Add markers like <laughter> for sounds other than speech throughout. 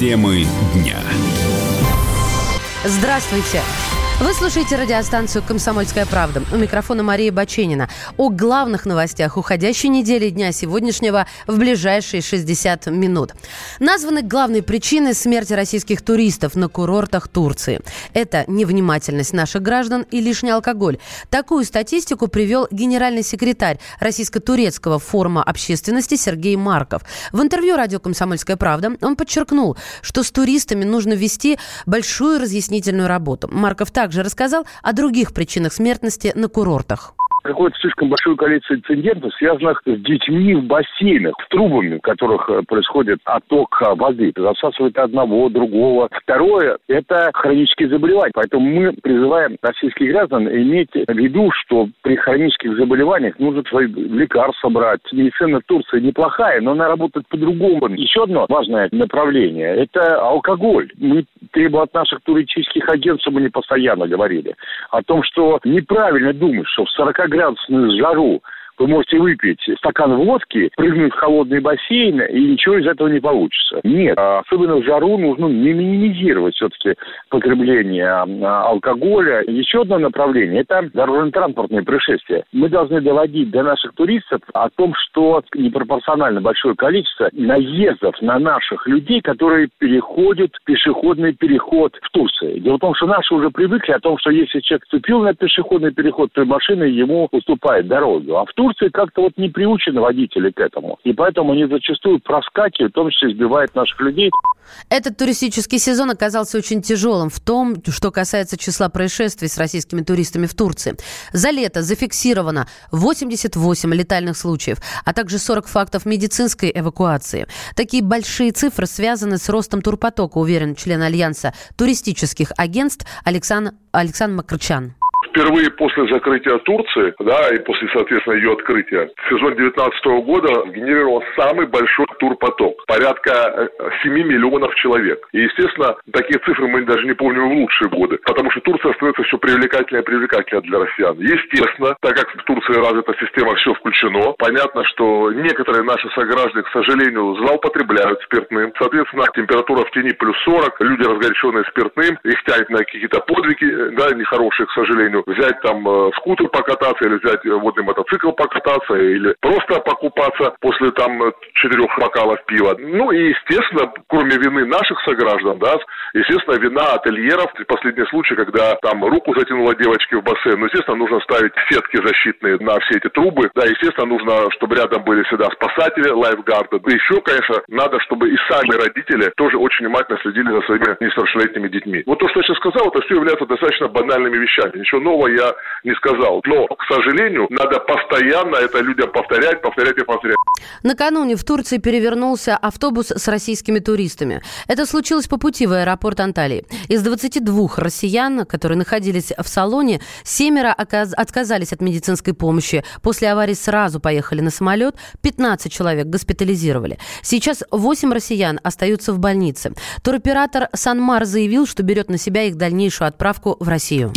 Темы дня. Здравствуйте. Вы слушаете радиостанцию «Комсомольская правда». У микрофона Мария Баченина. О главных новостях уходящей недели дня сегодняшнего в ближайшие 60 минут. Названы главные причины смерти российских туристов на курортах Турции. Это невнимательность наших граждан и лишний алкоголь. Такую статистику привел генеральный секретарь Российско-турецкого форума общественности Сергей Марков. В интервью радио «Комсомольская правда» он подчеркнул, что с туристами нужно вести большую разъяснительную работу. Марков также также рассказал о других причинах смертности на курортах какое-то слишком большое количество инцидентов, связанных с детьми в бассейнах, с трубами, в которых э, происходит отток э, воды. Засасывает одного, другого. Второе – это хронические заболевания. Поэтому мы призываем российских граждан иметь в виду, что при хронических заболеваниях нужно свои лекарства брать. Медицина в Турции неплохая, но она работает по-другому. Еще одно важное направление – это алкоголь. Мы требуем от наших туристических агентств, чтобы они постоянно говорили о том, что неправильно думать, что в 40 градусную жару вы можете выпить стакан водки, прыгнуть в холодный бассейн, и ничего из этого не получится. Нет, особенно в жару нужно не минимизировать все-таки потребление а, алкоголя. Еще одно направление – это дорожно-транспортные происшествия. Мы должны доводить до наших туристов о том, что непропорционально большое количество наездов на наших людей, которые переходят пешеходный переход в Турции. Дело в том, что наши уже привыкли о том, что если человек вступил на пешеходный переход, то машина ему уступает дорогу. А в Турции Турции как-то вот не приучены водители к этому. И поэтому они зачастую проскакивают, в том числе сбивают наших людей. Этот туристический сезон оказался очень тяжелым в том, что касается числа происшествий с российскими туристами в Турции. За лето зафиксировано 88 летальных случаев, а также 40 фактов медицинской эвакуации. Такие большие цифры связаны с ростом турпотока, уверен член Альянса туристических агентств Александр, Александр Макрчан впервые после закрытия Турции, да, и после, соответственно, ее открытия, сезон 2019 года генерировал самый большой турпоток, порядка 7 э, миллионов человек. И, естественно, такие цифры мы даже не помним в лучшие годы, потому что Турция становится все привлекательнее и привлекательнее для россиян. Естественно, так как в Турции развита система «все включено», понятно, что некоторые наши сограждане, к сожалению, злоупотребляют спиртным. Соответственно, температура в тени плюс 40, люди разгоряченные спиртным, их тянет на какие-то подвиги, да, нехорошие, к сожалению взять там э, скутер покататься или взять э, водный мотоцикл покататься или просто покупаться после там э, четырех бокалов пива. Ну и, естественно, кроме вины наших сограждан, да, естественно, вина ательеров. Последний случай, когда там руку затянула девочки в бассейн, ну, естественно, нужно ставить сетки защитные на все эти трубы. Да, естественно, нужно, чтобы рядом были всегда спасатели, лайфгарды. Да еще, конечно, надо, чтобы и сами родители тоже очень внимательно следили за своими несовершеннолетними детьми. Вот то, что я сейчас сказал, это все является достаточно банальными вещами. Ничего нового я не сказал. Но, к сожалению, надо постоянно это людям повторять, повторять и повторять. Накануне в Турции перевернулся автобус с российскими туристами. Это случилось по пути в аэропорт Анталии. Из 22 россиян, которые находились в салоне, семеро отказались от медицинской помощи. После аварии сразу поехали на самолет. 15 человек госпитализировали. Сейчас 8 россиян остаются в больнице. Туроператор «Санмар» заявил, что берет на себя их дальнейшую отправку в Россию.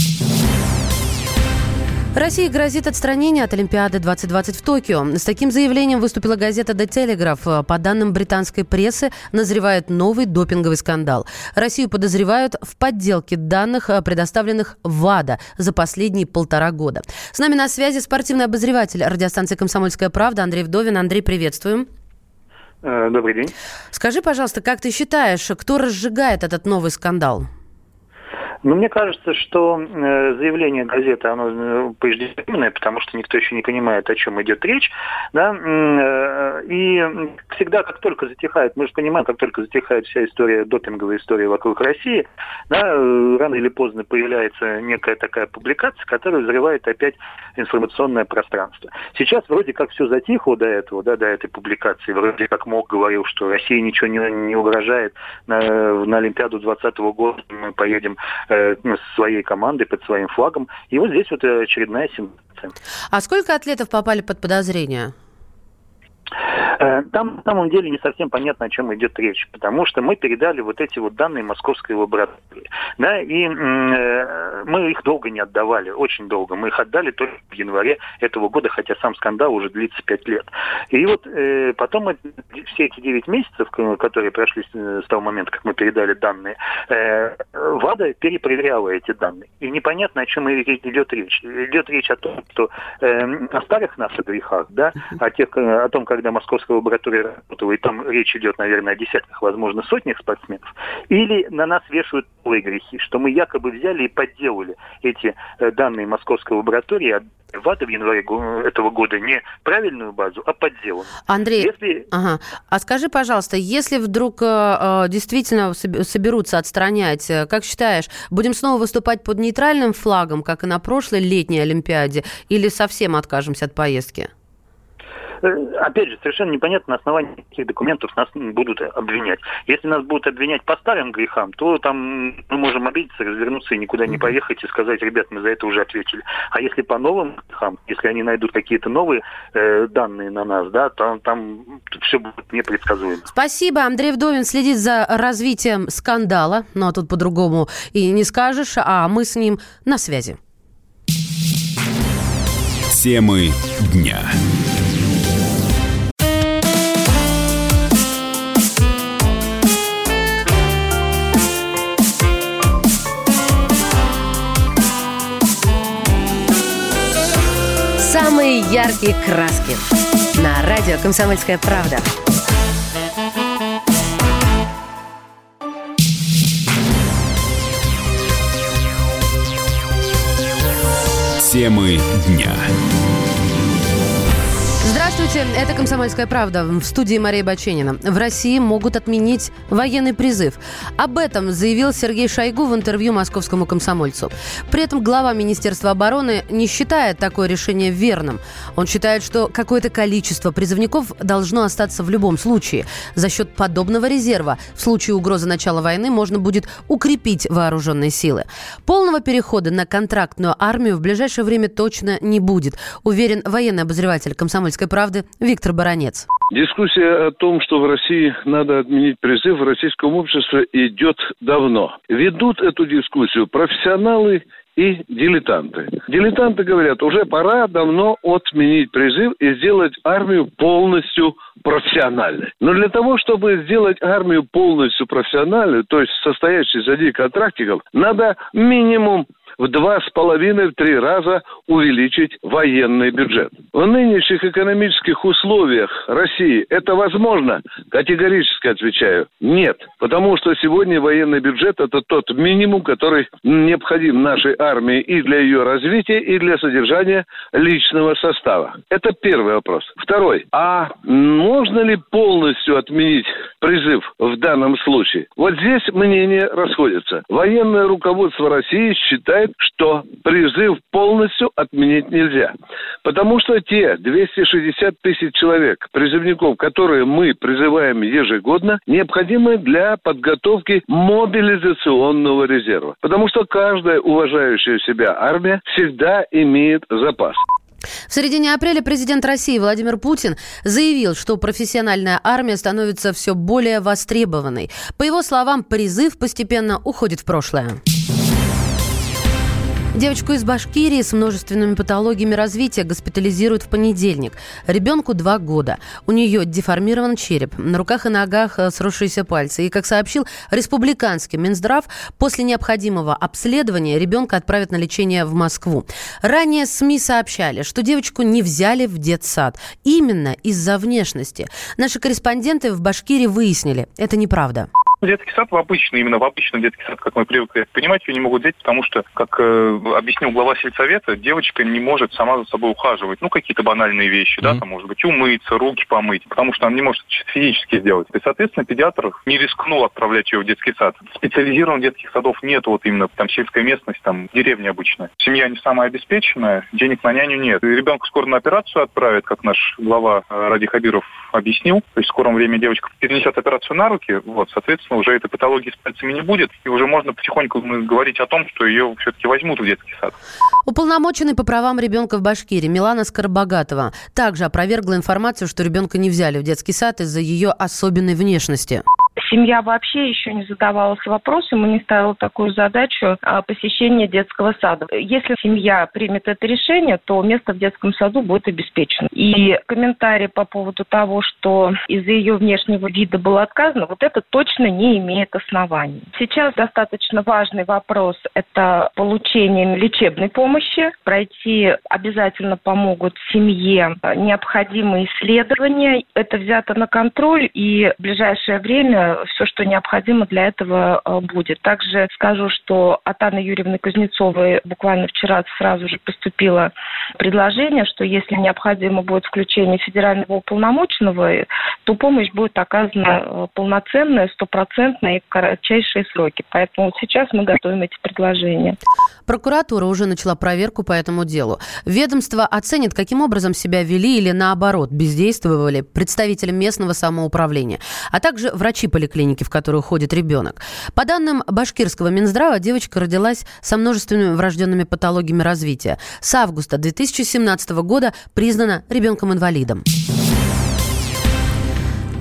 России грозит отстранение от Олимпиады 2020 в Токио. С таким заявлением выступила газета «The Telegraph». По данным британской прессы, назревает новый допинговый скандал. Россию подозревают в подделке данных, предоставленных ВАДА за последние полтора года. С нами на связи спортивный обозреватель радиостанции «Комсомольская правда» Андрей Вдовин. Андрей, приветствуем. Э, добрый день. Скажи, пожалуйста, как ты считаешь, кто разжигает этот новый скандал? Ну, мне кажется, что э, заявление газеты, оно э, преждевременное, потому что никто еще не понимает, о чем идет речь. Да? Э, и всегда, как только затихает, мы же понимаем, как только затихает вся история, допинговая история вокруг России, да, рано или поздно появляется некая такая публикация, которая взрывает опять информационное пространство. Сейчас вроде как все затихло до этого, да, до этой публикации. Вроде как МОК говорил, что России ничего не, не угрожает. На, на Олимпиаду 2020 года мы поедем э, ну, своей командой, под своим флагом. И вот здесь вот очередная сенсация. А сколько атлетов попали под подозрение? Э, там на самом деле не совсем понятно, о чем идет речь, потому что мы передали вот эти вот данные московской лаборатории, да, и э, мы их долго не отдавали, очень долго. Мы их отдали только в январе этого года, хотя сам скандал уже длится пять лет. И вот э, потом мы, все эти девять месяцев, которые прошли с, того момента, как мы передали данные, э, ВАДА перепроверяла эти данные. И непонятно, о чем идет речь. Идет речь о том, что э, о старых наших грехах, да, о, тех, о том, когда московская лаборатория работала, и там речь идет, наверное, о десятках, возможно, сотнях спортсменов, или на нас вешают новые грехи, что мы якобы взяли и подделали эти э, данные московской лаборатории, ВАДА в январе этого года не правильную базу, а подделанную. Андрей, если... ага. а скажи, пожалуйста, если вдруг э, э действительно соберутся отстранять, э, как считаешь, будем снова выступать под нейтральным флагом, как и на прошлой летней Олимпиаде, или совсем откажемся от поездки? Э, опять же, совершенно непонятно, на основании каких документов нас будут обвинять. Если нас будут обвинять по старым грехам, то там мы можем обидеться, развернуться и никуда не поехать и сказать, ребят, мы за это уже ответили. А если по новым грехам, если они найдут какие-то новые э, данные на нас, да, то там все будет непредсказуемо. Спасибо. Андрей Вдовин следит за развитием скандала, но тут по-другому и не скажешь, а мы с ним на связи. Темы дня. Яркие краски. На радио «Комсомольская правда». Темы дня. Здравствуйте, это «Комсомольская правда». В студии Мария Баченина. В России могут отменить военный призыв. Об этом заявил Сергей Шойгу в интервью московскому комсомольцу. При этом глава Министерства обороны не считает такое решение верным. Он считает, что какое-то количество призывников должно остаться в любом случае. За счет подобного резерва в случае угрозы начала войны можно будет укрепить вооруженные силы. Полного перехода на контрактную армию в ближайшее время точно не будет, уверен военный обозреватель «Комсомольской правды» Виктор Баранец. Дискуссия о том, что в России надо отменить призыв, в российском обществе идет давно. Ведут эту дискуссию профессионалы и дилетанты. Дилетанты говорят, уже пора давно отменить призыв и сделать армию полностью профессиональной. Но для того, чтобы сделать армию полностью профессиональной, то есть состоящей из одних контрактиков, надо минимум в два с половиной, в три раза увеличить военный бюджет. В нынешних экономических условиях России это возможно? Категорически отвечаю, нет. Потому что сегодня военный бюджет – это тот минимум, который необходим нашей армии и для ее развития, и для содержания личного состава. Это первый вопрос. Второй. А можно ли полностью отменить призыв в данном случае? Вот здесь мнения расходятся. Военное руководство России считает, что призыв полностью отменить нельзя. Потому что те 260 тысяч человек, призывников, которые мы призываем ежегодно, необходимы для подготовки мобилизационного резерва. Потому что каждая уважающая себя армия всегда имеет запас. В середине апреля президент России Владимир Путин заявил, что профессиональная армия становится все более востребованной. По его словам, призыв постепенно уходит в прошлое. Девочку из Башкирии с множественными патологиями развития госпитализируют в понедельник. Ребенку два года. У нее деформирован череп, на руках и ногах э, сросшиеся пальцы. И, как сообщил республиканский Минздрав, после необходимого обследования ребенка отправят на лечение в Москву. Ранее СМИ сообщали, что девочку не взяли в детсад. Именно из-за внешности. Наши корреспонденты в Башкирии выяснили, это неправда. Детский сад в обычный, именно в обычном детский сад, как мы привыкли понимать, ее не могут взять, потому что, как э, объяснил глава сельсовета, девочка не может сама за собой ухаживать. Ну, какие-то банальные вещи, mm-hmm. да, там, может быть, умыться, руки помыть, потому что она не может физически сделать. И, соответственно, педиатр не рискнул отправлять ее в детский сад. Специализированных детских садов нет, вот именно там сельская местность, там деревня обычная. Семья не самая обеспеченная, денег на няню нет. Ребенка скоро на операцию отправят, как наш глава э, Ради Хабиров объяснил. То есть в скором времени девочка перенесет операцию на руки, вот, соответственно, конечно, уже этой патологии с пальцами не будет, и уже можно потихоньку говорить о том, что ее все-таки возьмут в детский сад. Уполномоченный по правам ребенка в Башкирии Милана Скоробогатова также опровергла информацию, что ребенка не взяли в детский сад из-за ее особенной внешности семья вообще еще не задавалась вопросом и не ставила такую задачу а, посещения детского сада. Если семья примет это решение, то место в детском саду будет обеспечено. И комментарий по поводу того, что из-за ее внешнего вида было отказано, вот это точно не имеет оснований. Сейчас достаточно важный вопрос – это получение лечебной помощи. Пройти обязательно помогут семье необходимые исследования. Это взято на контроль, и в ближайшее время все, что необходимо для этого э, будет. Также скажу, что от Анны Юрьевны Кузнецовой буквально вчера сразу же поступило предложение, что если необходимо будет включение федерального уполномоченного, то помощь будет оказана э, полноценная, стопроцентная и в кратчайшие сроки. Поэтому вот сейчас мы готовим эти предложения. Прокуратура уже начала проверку по этому делу. Ведомство оценит, каким образом себя вели или наоборот бездействовали представители местного самоуправления, а также врачи поликлиники, в которую ходит ребенок. По данным башкирского Минздрава, девочка родилась со множественными врожденными патологиями развития. С августа 2017 года признана ребенком-инвалидом.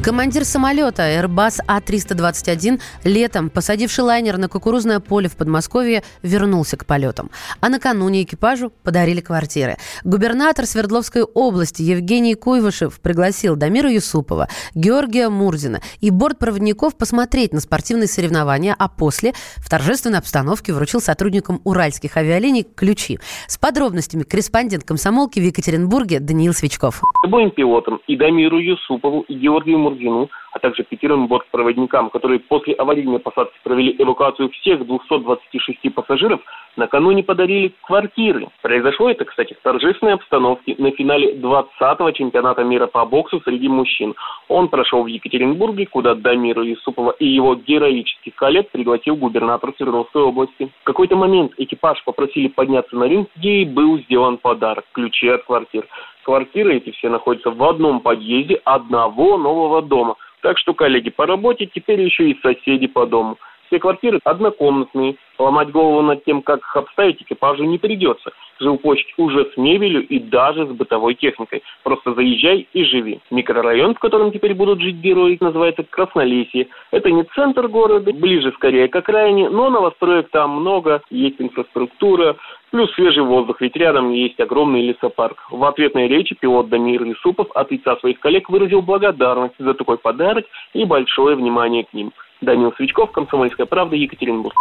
Командир самолета Airbus А321 летом, посадивший лайнер на кукурузное поле в Подмосковье, вернулся к полетам. А накануне экипажу подарили квартиры. Губернатор Свердловской области Евгений Куйвышев пригласил Дамира Юсупова, Георгия Мурзина и бортпроводников посмотреть на спортивные соревнования, а после в торжественной обстановке вручил сотрудникам уральских авиалиний ключи. С подробностями корреспондент комсомолки в Екатеринбурге Даниил Свечков. Обоим пилотам и Дамиру Юсупову, и Георгию Мурзину Мурзину, а также пятерым бортпроводникам, которые после аварийной посадки провели эвакуацию всех 226 пассажиров, накануне подарили квартиры. Произошло это, кстати, в торжественной обстановке на финале 20-го чемпионата мира по боксу среди мужчин. Он прошел в Екатеринбурге, куда Дамира Юсупова и его героических коллег пригласил губернатор Свердловской области. В какой-то момент экипаж попросили подняться на ринг, где и был сделан подарок – ключи от квартир. Квартиры эти все находятся в одном подъезде одного нового дома. Так что, коллеги, по работе теперь еще и соседи по дому. Все квартиры однокомнатные. Ломать голову над тем, как их обставить, экипажу не придется. Жилплощадь уже с мебелью и даже с бытовой техникой. Просто заезжай и живи. Микрорайон, в котором теперь будут жить герои, называется Краснолесье. Это не центр города, ближе скорее к окраине, но новостроек там много, есть инфраструктура, Плюс свежий воздух, ведь рядом есть огромный лесопарк. В ответной речи пилот Дамир Юсупов от лица своих коллег выразил благодарность за такой подарок и большое внимание к ним. Данил Свечков, Комсомольская правда, Екатеринбург.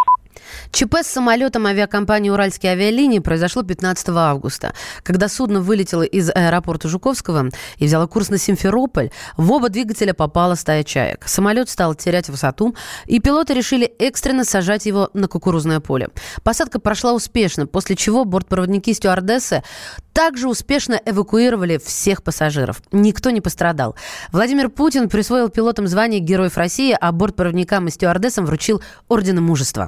ЧП с самолетом авиакомпании «Уральские авиалинии» произошло 15 августа. Когда судно вылетело из аэропорта Жуковского и взяло курс на Симферополь, в оба двигателя попала стая чаек. Самолет стал терять высоту, и пилоты решили экстренно сажать его на кукурузное поле. Посадка прошла успешно, после чего бортпроводники стюардессы также успешно эвакуировали всех пассажиров. Никто не пострадал. Владимир Путин присвоил пилотам звание Героев России, а бортпроводникам и стюардессам вручил Ордена Мужества.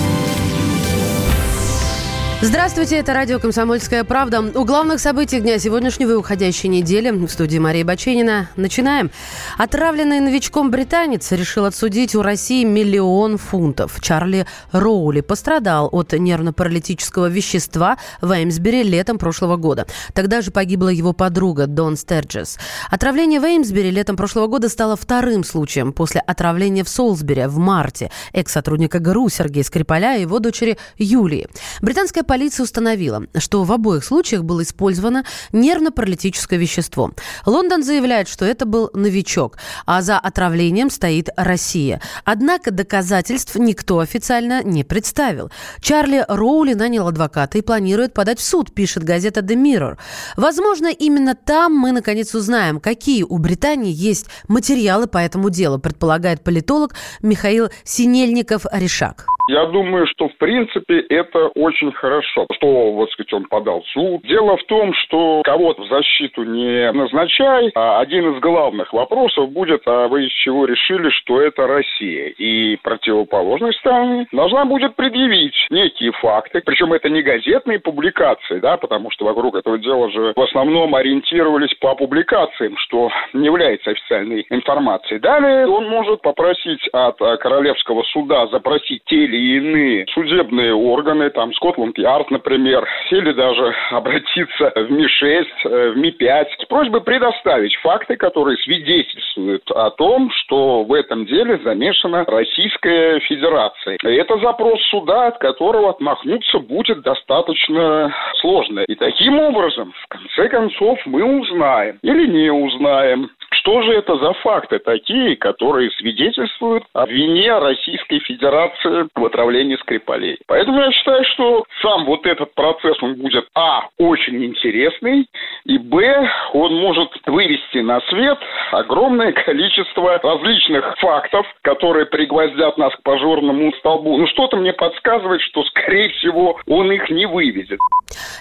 Здравствуйте, это радио «Комсомольская правда». У главных событий дня сегодняшнего и уходящей недели в студии Марии Баченина. Начинаем. Отравленный новичком британец решил отсудить у России миллион фунтов. Чарли Роули пострадал от нервно-паралитического вещества в Эймсбери летом прошлого года. Тогда же погибла его подруга Дон Стерджес. Отравление в Эймсбери летом прошлого года стало вторым случаем после отравления в Солсбери в марте экс-сотрудника ГРУ Сергея Скрипаля и его дочери Юлии. Британская полиция установила, что в обоих случаях было использовано нервно-паралитическое вещество. Лондон заявляет, что это был новичок, а за отравлением стоит Россия. Однако доказательств никто официально не представил. Чарли Роули нанял адвоката и планирует подать в суд, пишет газета The Mirror. Возможно, именно там мы наконец узнаем, какие у Британии есть материалы по этому делу, предполагает политолог Михаил Синельников-Решак. Я думаю, что в принципе это очень хорошо, что, вот сказать, он подал в суд. Дело в том, что кого-то в защиту не назначай, а один из главных вопросов будет, а вы из чего решили, что это Россия? И противоположной стороне должна будет предъявить некие факты, причем это не газетные публикации, да, потому что вокруг этого дела же в основном ориентировались по публикациям, что не является официальной информацией. Далее он может попросить от Королевского суда запросить те или иные судебные органы, там Скотланд-Ярд, например, или даже <laughs> обратиться в МИ-6, в МИ-5 с просьбой предоставить факты, которые свидетельствуют о том, что в этом деле замешана Российская Федерация. И это запрос суда, от которого отмахнуться будет достаточно сложно. И таким образом, в конце концов, мы узнаем или не узнаем, что же это за факты такие, которые свидетельствуют о вине Российской Федерации в отравлении Скрипалей? Поэтому я считаю, что сам вот этот процесс, он будет, а, очень интересный, и, б, он может вывести на свет огромное количество различных фактов, которые пригвоздят нас к пожорному столбу. Ну, что-то мне подсказывает, что, скорее всего, он их не выведет.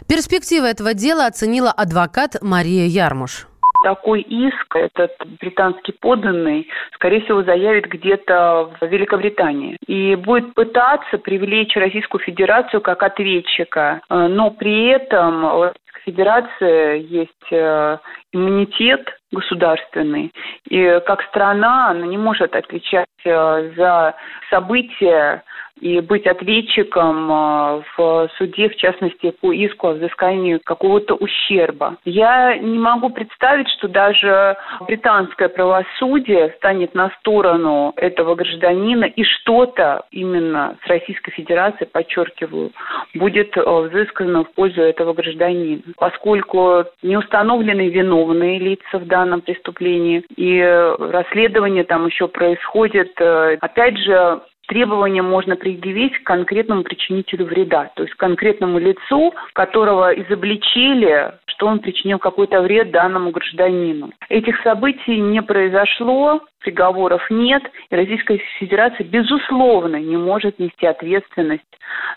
Перспективы этого дела оценила адвокат Мария Ярмуш такой иск, этот британский подданный, скорее всего, заявит где-то в Великобритании. И будет пытаться привлечь Российскую Федерацию как ответчика, э, но при этом Российской Федерации есть э, иммунитет государственный, и как страна она не может отвечать э, за события, и быть ответчиком э, в суде, в частности, по иску о взыскании какого-то ущерба. Я не могу представить, что даже британское правосудие станет на сторону этого гражданина и что-то именно с Российской Федерацией, подчеркиваю, будет взыскано в пользу этого гражданина. Поскольку не установлены виновные лица в данном преступлении, и расследование там еще происходит, э, опять же, требования можно предъявить к конкретному причинителю вреда, то есть конкретному лицу, которого изобличили, что он причинил какой-то вред данному гражданину. Этих событий не произошло, приговоров нет, и Российская Федерация, безусловно, не может нести ответственность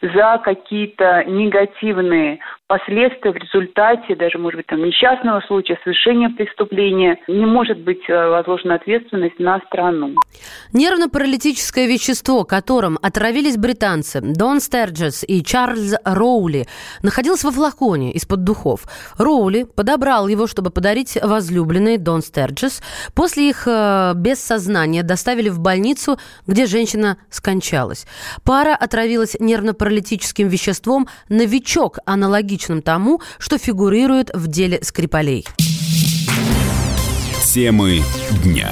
за какие-то негативные последствия в результате, даже, может быть, там, несчастного случая, совершения преступления, не может быть э, возложена ответственность на страну. Нервно-паралитическое вещество, которым отравились британцы Дон Стерджес и Чарльз Роули, находилось во флаконе из-под духов. Роули подобрал его, чтобы подарить возлюбленной Дон Стерджес. После их э, без сознания доставили в больницу, где женщина скончалась. Пара отравилась нервно-паралитическим веществом «Новичок», аналогичным тому, что фигурирует в деле Скрипалей. Темы дня.